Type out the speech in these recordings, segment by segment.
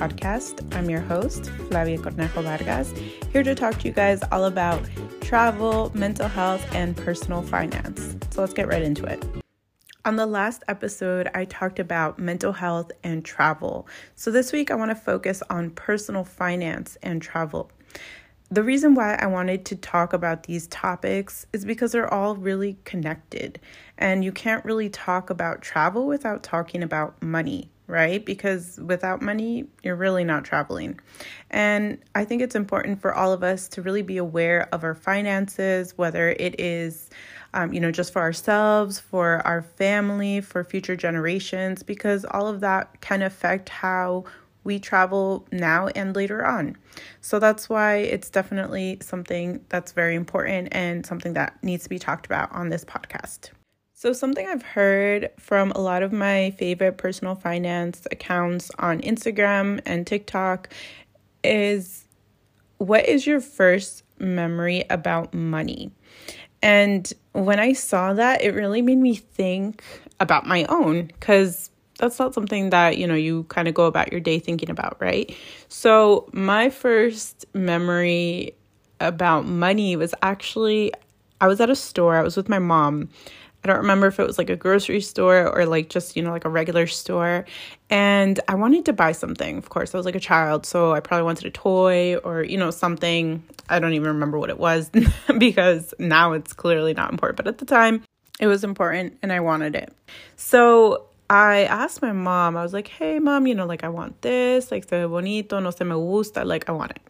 Podcast. I'm your host, Flavia Cornejo Vargas, here to talk to you guys all about travel, mental health, and personal finance. So let's get right into it. On the last episode, I talked about mental health and travel. So this week, I want to focus on personal finance and travel. The reason why I wanted to talk about these topics is because they're all really connected. And you can't really talk about travel without talking about money, right? Because without money, you're really not traveling. And I think it's important for all of us to really be aware of our finances, whether it is, um, you know, just for ourselves, for our family, for future generations, because all of that can affect how we travel now and later on. So that's why it's definitely something that's very important and something that needs to be talked about on this podcast. So, something I've heard from a lot of my favorite personal finance accounts on Instagram and TikTok is what is your first memory about money? And when I saw that, it really made me think about my own because that's not something that you know you kind of go about your day thinking about right so my first memory about money was actually i was at a store i was with my mom i don't remember if it was like a grocery store or like just you know like a regular store. And i wanted to buy something of course. I was like a child so i probably wanted a toy or you know something. I don't even remember what it was because now it's clearly not important but at the time it was important and i wanted it. So I asked my mom, I was like, hey, mom, you know, like, I want this, like, se bonito, no se me gusta, like, I want it.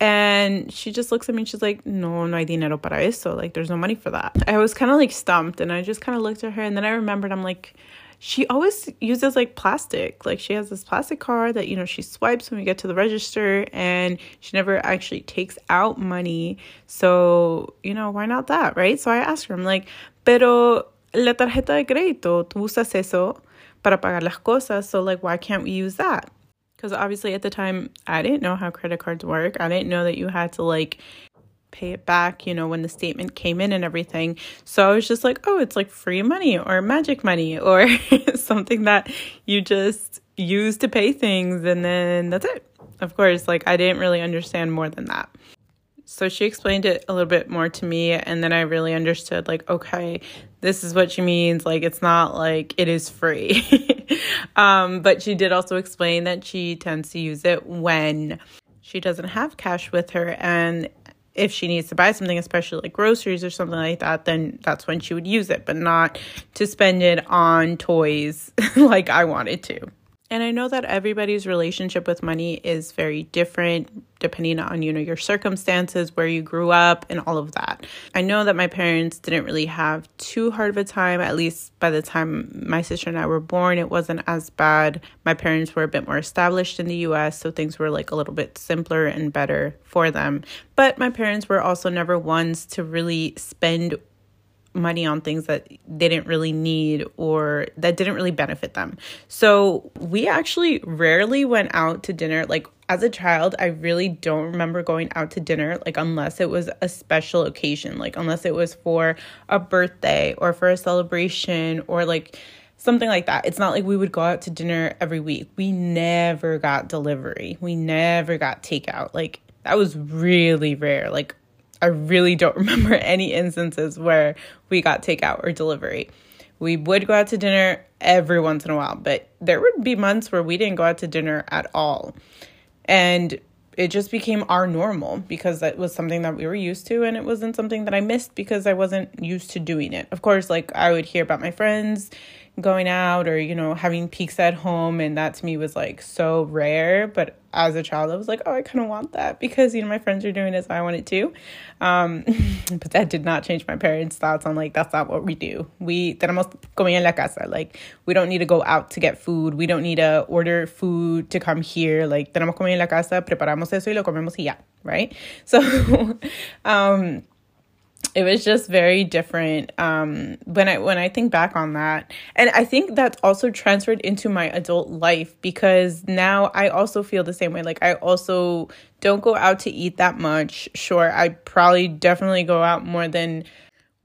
And she just looks at me and she's like, no, no hay dinero para eso. Like, there's no money for that. I was kind of like stumped and I just kind of looked at her and then I remembered, I'm like, she always uses like plastic. Like, she has this plastic card that, you know, she swipes when we get to the register and she never actually takes out money. So, you know, why not that, right? So I asked her, I'm like, pero la tarjeta de crédito, tú usas eso para pagar las cosas. So, like, why can't we use that? Because obviously at the time, I didn't know how credit cards work. I didn't know that you had to, like, pay it back, you know, when the statement came in and everything. So I was just like, oh, it's like free money or magic money or something that you just use to pay things and then that's it. Of course, like I didn't really understand more than that. So she explained it a little bit more to me, and then I really understood like, okay, this is what she means. Like, it's not like it is free. um, but she did also explain that she tends to use it when she doesn't have cash with her, and if she needs to buy something, especially like groceries or something like that, then that's when she would use it, but not to spend it on toys like I wanted to. And I know that everybody's relationship with money is very different depending on, you know, your circumstances, where you grew up, and all of that. I know that my parents didn't really have too hard of a time, at least by the time my sister and I were born, it wasn't as bad. My parents were a bit more established in the US, so things were like a little bit simpler and better for them. But my parents were also never ones to really spend money on things that they didn't really need or that didn't really benefit them. So we actually rarely went out to dinner. Like as a child, I really don't remember going out to dinner, like unless it was a special occasion, like unless it was for a birthday or for a celebration or like something like that. It's not like we would go out to dinner every week. We never got delivery. We never got takeout. Like that was really rare. Like I really don't remember any instances where we got takeout or delivery. We would go out to dinner every once in a while, but there would be months where we didn't go out to dinner at all. And it just became our normal because that was something that we were used to and it wasn't something that I missed because I wasn't used to doing it. Of course, like I would hear about my friends going out or you know having pizza at home and that to me was like so rare. But as a child i was like oh i kind of want that because you know my friends are doing it so i want it too. Um, but that did not change my parents thoughts. On like that's not what we do. We tenemos comida en la casa. Like we don't need to go out to get food. We don't need to order food to come here. Like tenemos comida en la casa preparamos eso y lo comemos y ya right? So um it was just very different um, when i when i think back on that and i think that's also transferred into my adult life because now i also feel the same way like i also don't go out to eat that much sure i probably definitely go out more than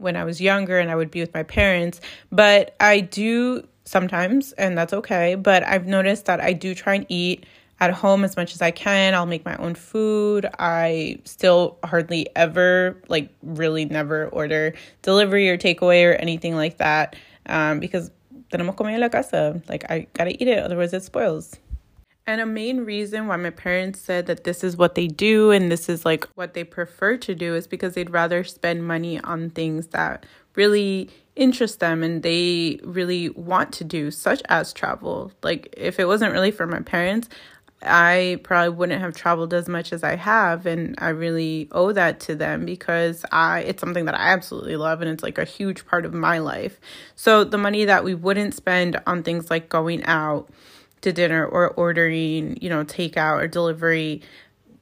when I was younger and I would be with my parents. But I do sometimes, and that's okay. But I've noticed that I do try and eat at home as much as I can. I'll make my own food. I still hardly ever, like, really never order delivery or takeaway or anything like that um, because tenemos comida en la casa. Like, I gotta eat it, otherwise, it spoils. And a main reason why my parents said that this is what they do and this is like what they prefer to do is because they'd rather spend money on things that really interest them and they really want to do, such as travel. Like, if it wasn't really for my parents, I probably wouldn't have traveled as much as I have and I really owe that to them because I it's something that I absolutely love and it's like a huge part of my life. So the money that we wouldn't spend on things like going out to dinner or ordering, you know, takeout or delivery,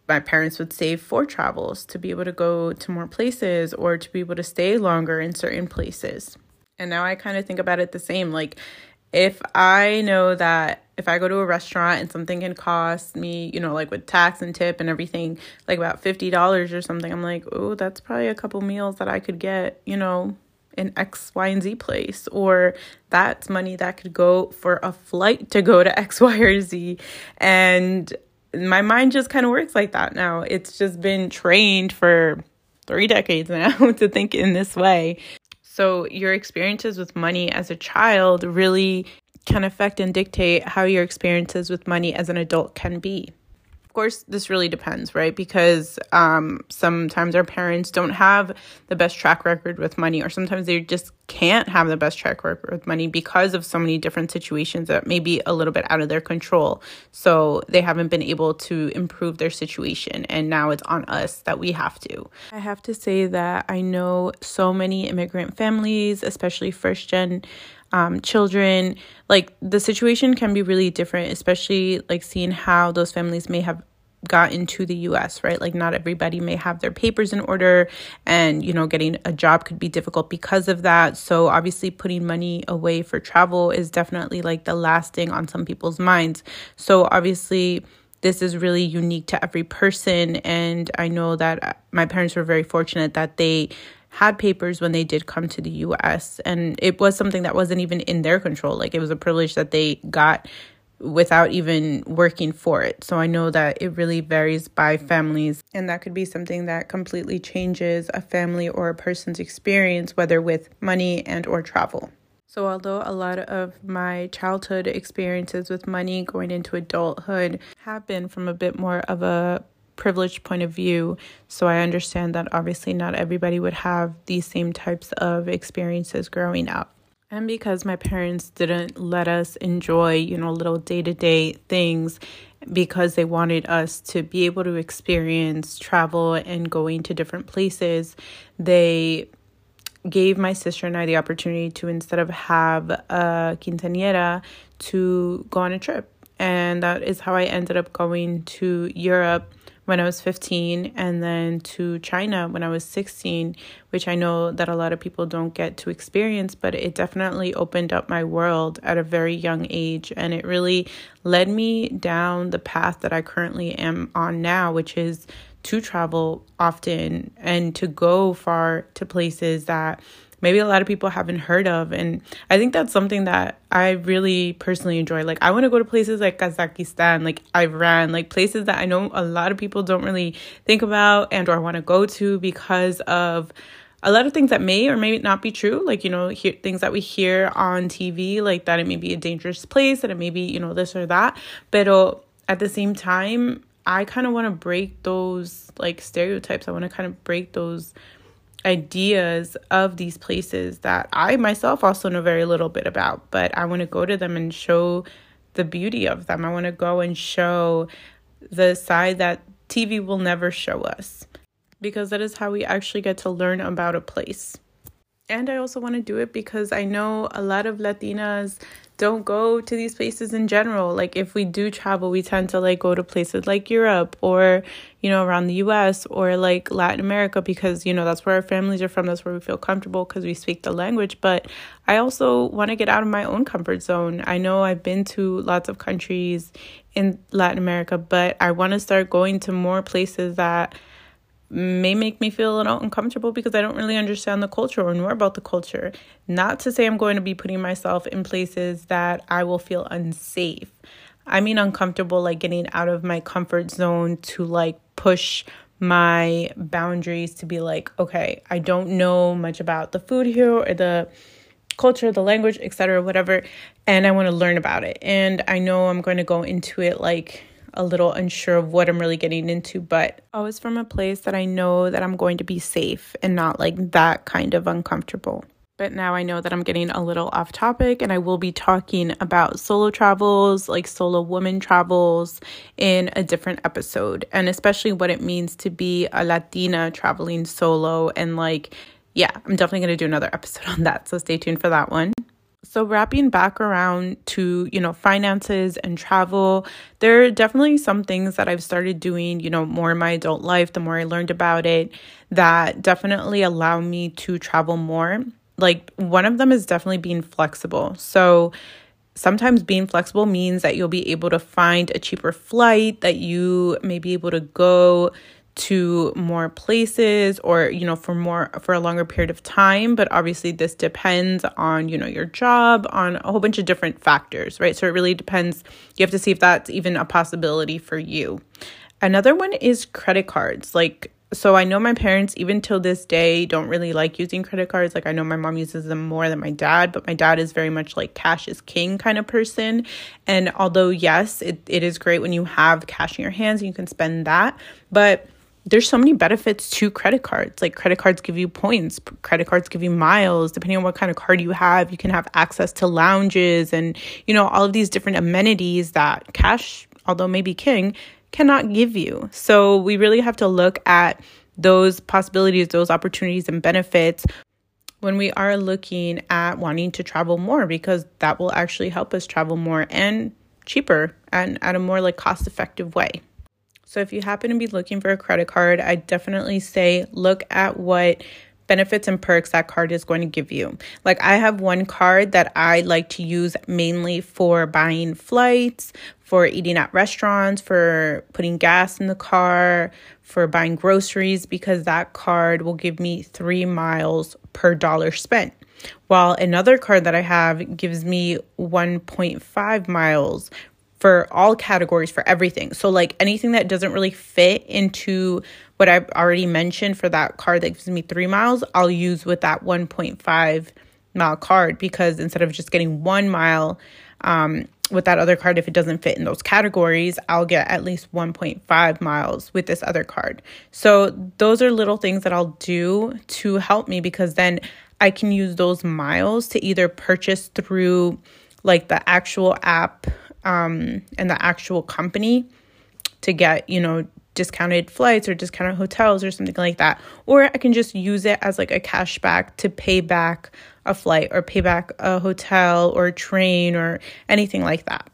my parents would save for travels to be able to go to more places or to be able to stay longer in certain places. And now I kind of think about it the same like if I know that if I go to a restaurant and something can cost me, you know, like with tax and tip and everything, like about $50 or something, I'm like, oh, that's probably a couple meals that I could get, you know, in X, Y, and Z place. Or that's money that could go for a flight to go to X, Y, or Z. And my mind just kind of works like that now. It's just been trained for three decades now to think in this way. So, your experiences with money as a child really can affect and dictate how your experiences with money as an adult can be. Of course, this really depends, right? Because um, sometimes our parents don't have the best track record with money, or sometimes they just can't have the best track record with money because of so many different situations that may be a little bit out of their control. So they haven't been able to improve their situation, and now it's on us that we have to. I have to say that I know so many immigrant families, especially first gen um, children. Like the situation can be really different, especially like seeing how those families may have got into the US, right? Like not everybody may have their papers in order and you know getting a job could be difficult because of that. So obviously putting money away for travel is definitely like the last thing on some people's minds. So obviously this is really unique to every person and I know that my parents were very fortunate that they had papers when they did come to the US. And it was something that wasn't even in their control. Like it was a privilege that they got without even working for it. So I know that it really varies by families. And that could be something that completely changes a family or a person's experience, whether with money and or travel. So, although a lot of my childhood experiences with money going into adulthood have been from a bit more of a privileged point of view. So I understand that obviously not everybody would have these same types of experiences growing up. And because my parents didn't let us enjoy, you know, little day to day things because they wanted us to be able to experience travel and going to different places, they gave my sister and I the opportunity to instead of have a quinceañera to go on a trip. And that is how I ended up going to Europe when I was 15 and then to China when I was 16, which I know that a lot of people don't get to experience, but it definitely opened up my world at a very young age and it really led me down the path that I currently am on now, which is to travel often and to go far to places that maybe a lot of people haven't heard of. And I think that's something that I really personally enjoy. Like, I want to go to places like Kazakhstan, like Iran, like places that I know a lot of people don't really think about and or want to go to because of a lot of things that may or may not be true like you know things that we hear on tv like that it may be a dangerous place that it may be you know this or that but at the same time i kind of want to break those like stereotypes i want to kind of break those ideas of these places that I myself also know very little bit about, but I want to go to them and show the beauty of them. I want to go and show the side that TV will never show us because that is how we actually get to learn about a place. And I also want to do it because I know a lot of Latinas don't go to these places in general. Like if we do travel, we tend to like go to places like Europe or, you know, around the US or like Latin America because, you know, that's where our families are from. That's where we feel comfortable because we speak the language. But I also want to get out of my own comfort zone. I know I've been to lots of countries in Latin America, but I want to start going to more places that may make me feel a little uncomfortable because I don't really understand the culture or know about the culture. Not to say I'm going to be putting myself in places that I will feel unsafe. I mean, uncomfortable, like getting out of my comfort zone to like push my boundaries to be like, okay, I don't know much about the food here or the culture, the language, etc., whatever, and I want to learn about it. And I know I'm going to go into it like a little unsure of what I'm really getting into, but always from a place that I know that I'm going to be safe and not like that kind of uncomfortable. But now I know that I'm getting a little off topic, and I will be talking about solo travels, like solo woman travels, in a different episode, and especially what it means to be a Latina traveling solo. And like, yeah, I'm definitely going to do another episode on that. So stay tuned for that one. So, wrapping back around to, you know, finances and travel, there are definitely some things that I've started doing, you know, more in my adult life, the more I learned about it, that definitely allow me to travel more. Like, one of them is definitely being flexible. So, sometimes being flexible means that you'll be able to find a cheaper flight, that you may be able to go to more places or you know for more for a longer period of time. But obviously this depends on you know your job on a whole bunch of different factors right? So it really depends. You have to see if that's even a possibility for you. Another one is credit cards. Like so I know my parents even till this day don't really like using credit cards. Like I know my mom uses them more than my dad, but my dad is very much like cash is king kind of person. And although yes, it, it is great when you have cash in your hands and you can spend that, but there's so many benefits to credit cards. Like credit cards give you points, credit cards give you miles. Depending on what kind of card you have, you can have access to lounges and, you know, all of these different amenities that cash, although maybe king, cannot give you. So we really have to look at those possibilities, those opportunities and benefits when we are looking at wanting to travel more because that will actually help us travel more and cheaper and at a more like cost effective way. So if you happen to be looking for a credit card, I definitely say look at what benefits and perks that card is going to give you. Like I have one card that I like to use mainly for buying flights, for eating at restaurants, for putting gas in the car, for buying groceries because that card will give me 3 miles per dollar spent. While another card that I have gives me 1.5 miles for all categories for everything. So like anything that doesn't really fit into what I've already mentioned for that card that gives me 3 miles, I'll use with that 1.5 mile card because instead of just getting 1 mile um, with that other card if it doesn't fit in those categories, I'll get at least 1.5 miles with this other card. So those are little things that I'll do to help me because then I can use those miles to either purchase through like the actual app um, and the actual company to get, you know, discounted flights or discounted hotels or something like that. Or I can just use it as like a cashback to pay back a flight or pay back a hotel or a train or anything like that.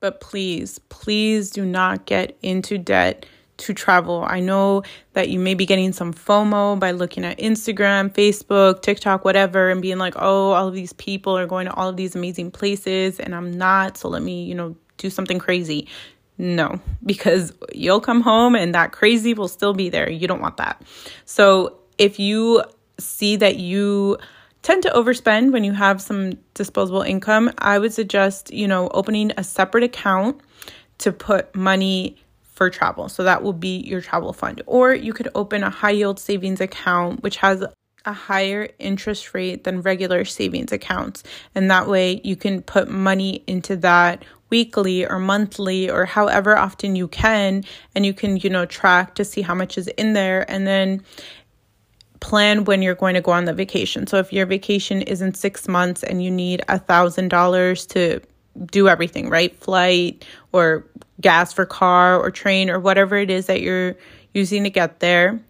But please, please do not get into debt to travel. I know that you may be getting some FOMO by looking at Instagram, Facebook, TikTok, whatever, and being like, oh, all of these people are going to all of these amazing places and I'm not. So let me, you know, do something crazy. No, because you'll come home and that crazy will still be there. You don't want that. So if you see that you tend to overspend when you have some disposable income, I would suggest, you know, opening a separate account to put money for travel. So that will be your travel fund. Or you could open a high yield savings account, which has a higher interest rate than regular savings accounts. And that way you can put money into that weekly or monthly or however often you can. And you can, you know, track to see how much is in there. And then plan when you're going to go on the vacation. So if your vacation is in six months and you need a thousand dollars to do everything, right? Flight or gas for car or train or whatever it is that you're using to get there,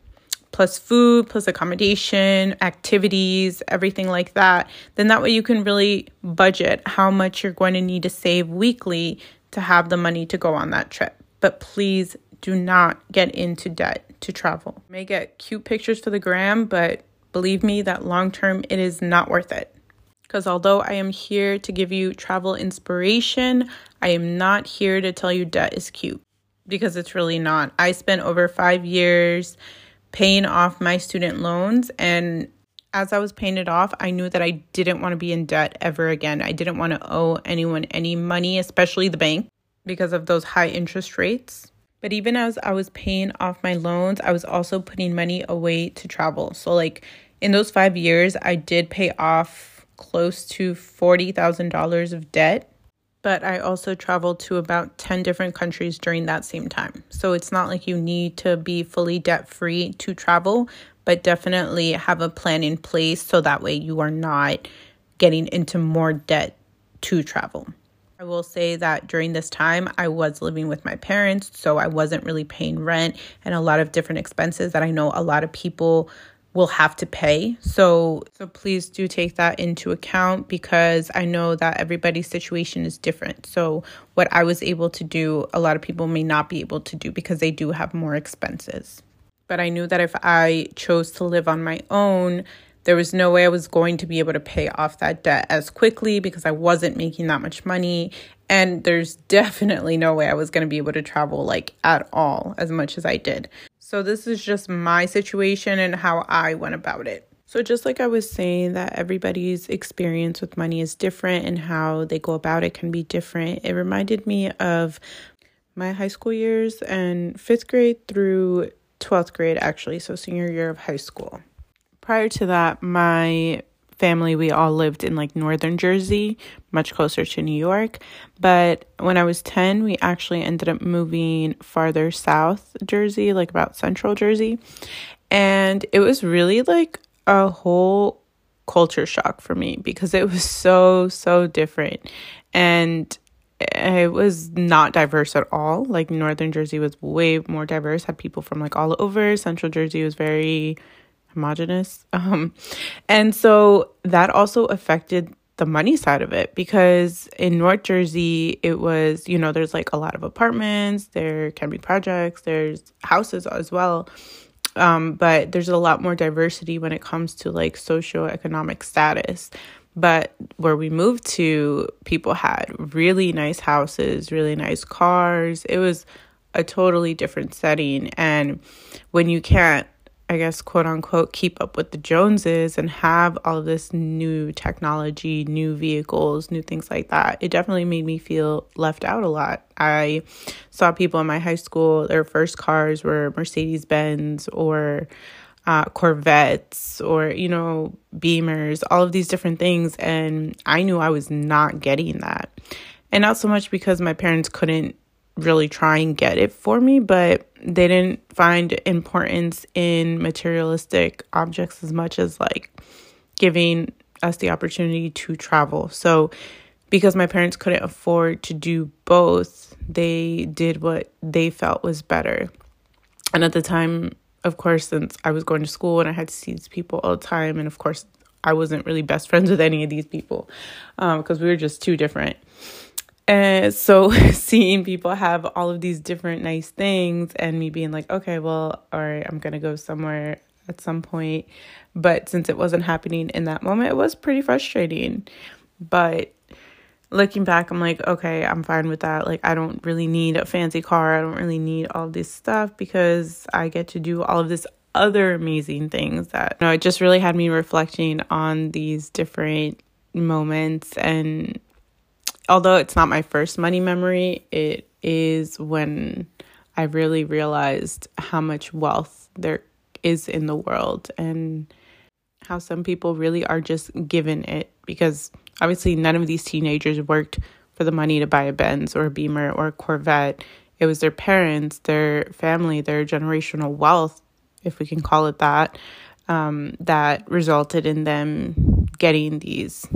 plus food, plus accommodation, activities, everything like that, then that way you can really budget how much you're going to need to save weekly to have the money to go on that trip. But please do not get into debt to travel. You may get cute pictures for the gram, but believe me that long term it is not worth it. Because although I am here to give you travel inspiration, I am not here to tell you debt is cute because it's really not. I spent over five years paying off my student loans and as I was paying it off, I knew that I didn't want to be in debt ever again. I didn't want to owe anyone any money, especially the bank, because of those high interest rates. But even as I was paying off my loans, I was also putting money away to travel. So, like in those five years, I did pay off close to $40,000 of debt. But I also traveled to about 10 different countries during that same time. So it's not like you need to be fully debt free to travel, but definitely have a plan in place so that way you are not getting into more debt to travel. I will say that during this time, I was living with my parents, so I wasn't really paying rent and a lot of different expenses that I know a lot of people will have to pay. So so please do take that into account because I know that everybody's situation is different. So what I was able to do, a lot of people may not be able to do because they do have more expenses. But I knew that if I chose to live on my own, there was no way I was going to be able to pay off that debt as quickly because I wasn't making that much money. And there's definitely no way I was going to be able to travel like at all as much as I did. So, this is just my situation and how I went about it. So, just like I was saying, that everybody's experience with money is different and how they go about it can be different, it reminded me of my high school years and fifth grade through 12th grade, actually, so senior year of high school prior to that, my family, we all lived in like northern Jersey, much closer to New York. But when I was 10, we actually ended up moving farther south Jersey, like about central Jersey. And it was really like a whole culture shock for me because it was so, so different. And it was not diverse at all. Like northern Jersey was way more diverse, had people from like all over. Central Jersey was very homogenous. Um, and so that also affected the money side of it because in North Jersey, it was, you know, there's like a lot of apartments, there can be projects, there's houses as well. Um, but there's a lot more diversity when it comes to like socioeconomic status. But where we moved to, people had really nice houses, really nice cars. It was a totally different setting. And when you can't I guess, quote unquote, keep up with the Joneses and have all this new technology, new vehicles, new things like that, it definitely made me feel left out a lot. I saw people in my high school, their first cars were Mercedes Benz or uh, Corvettes or, you know, Beamers, all of these different things. And I knew I was not getting that. And not so much because my parents couldn't really try and get it for me, but they didn't find importance in materialistic objects as much as like giving us the opportunity to travel. So, because my parents couldn't afford to do both, they did what they felt was better. And at the time, of course, since I was going to school and I had to see these people all the time, and of course, I wasn't really best friends with any of these people because um, we were just too different. And so seeing people have all of these different nice things and me being like, okay, well, all right, I'm going to go somewhere at some point. But since it wasn't happening in that moment, it was pretty frustrating. But looking back, I'm like, okay, I'm fine with that. Like, I don't really need a fancy car. I don't really need all this stuff because I get to do all of this other amazing things that you know, it just really had me reflecting on these different moments and although it's not my first money memory, it is when I really realized how much wealth there is in the world and how some people really are just given it because obviously none of these teenagers worked for the money to buy a Benz or a Beamer or a Corvette. It was their parents, their family, their generational wealth, if we can call it that, um, that resulted in them getting these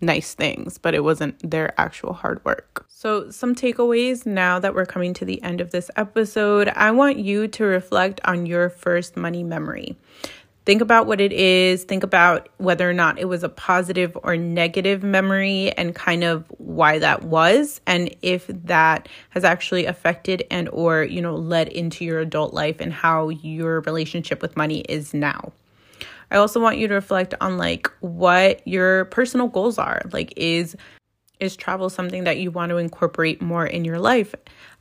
nice things, but it wasn't their actual hard work. So, some takeaways now that we're coming to the end of this episode, I want you to reflect on your first money memory. Think about what it is, think about whether or not it was a positive or negative memory and kind of why that was and if that has actually affected and or, you know, led into your adult life and how your relationship with money is now. I also want you to reflect on like what your personal goals are. Like, is is travel something that you want to incorporate more in your life?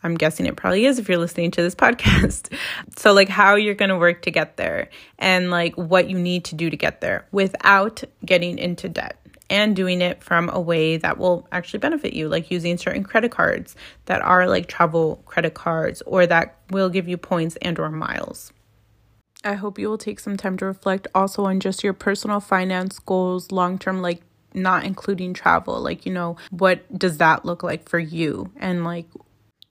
I'm guessing it probably is if you're listening to this podcast. So, like, how you're going to work to get there and like what you need to do to get there without getting into debt and doing it from a way that will actually benefit you, like using certain credit cards that are like travel credit cards or that will give you points and or miles. I hope you will take some time to reflect also on just your personal finance goals, long term, like not including travel. Like, you know, what does that look like for you? And like,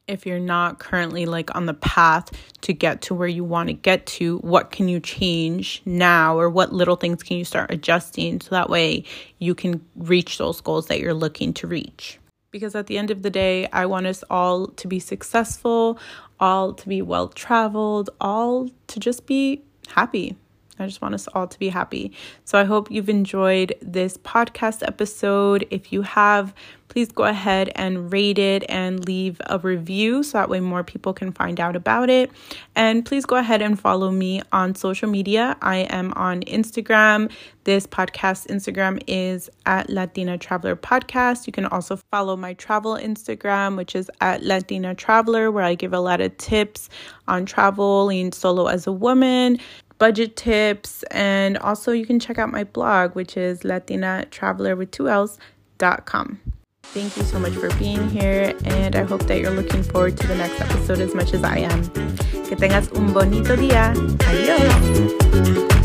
if you're not currently like on the path to get to where you want to get to, what can you change now or what little things can you start adjusting so that way you can reach those goals that you're looking to reach? Because at the end of the day, I want us all to be successful, all to be well traveled, all to just be happy. I just want us all to be happy. So I hope you've enjoyed this podcast episode. If you have, please go ahead and rate it and leave a review so that way more people can find out about it. And please go ahead and follow me on social media. I am on Instagram. This podcast Instagram is at Latina Traveler Podcast. You can also follow my travel Instagram, which is at Latina Traveler, where I give a lot of tips on traveling solo as a woman budget tips, and also you can check out my blog, which is Latina Traveler with two L's dot com. Thank you so much for being here, and I hope that you're looking forward to the next episode as much as I am. Que tengas un bonito día. Adiós.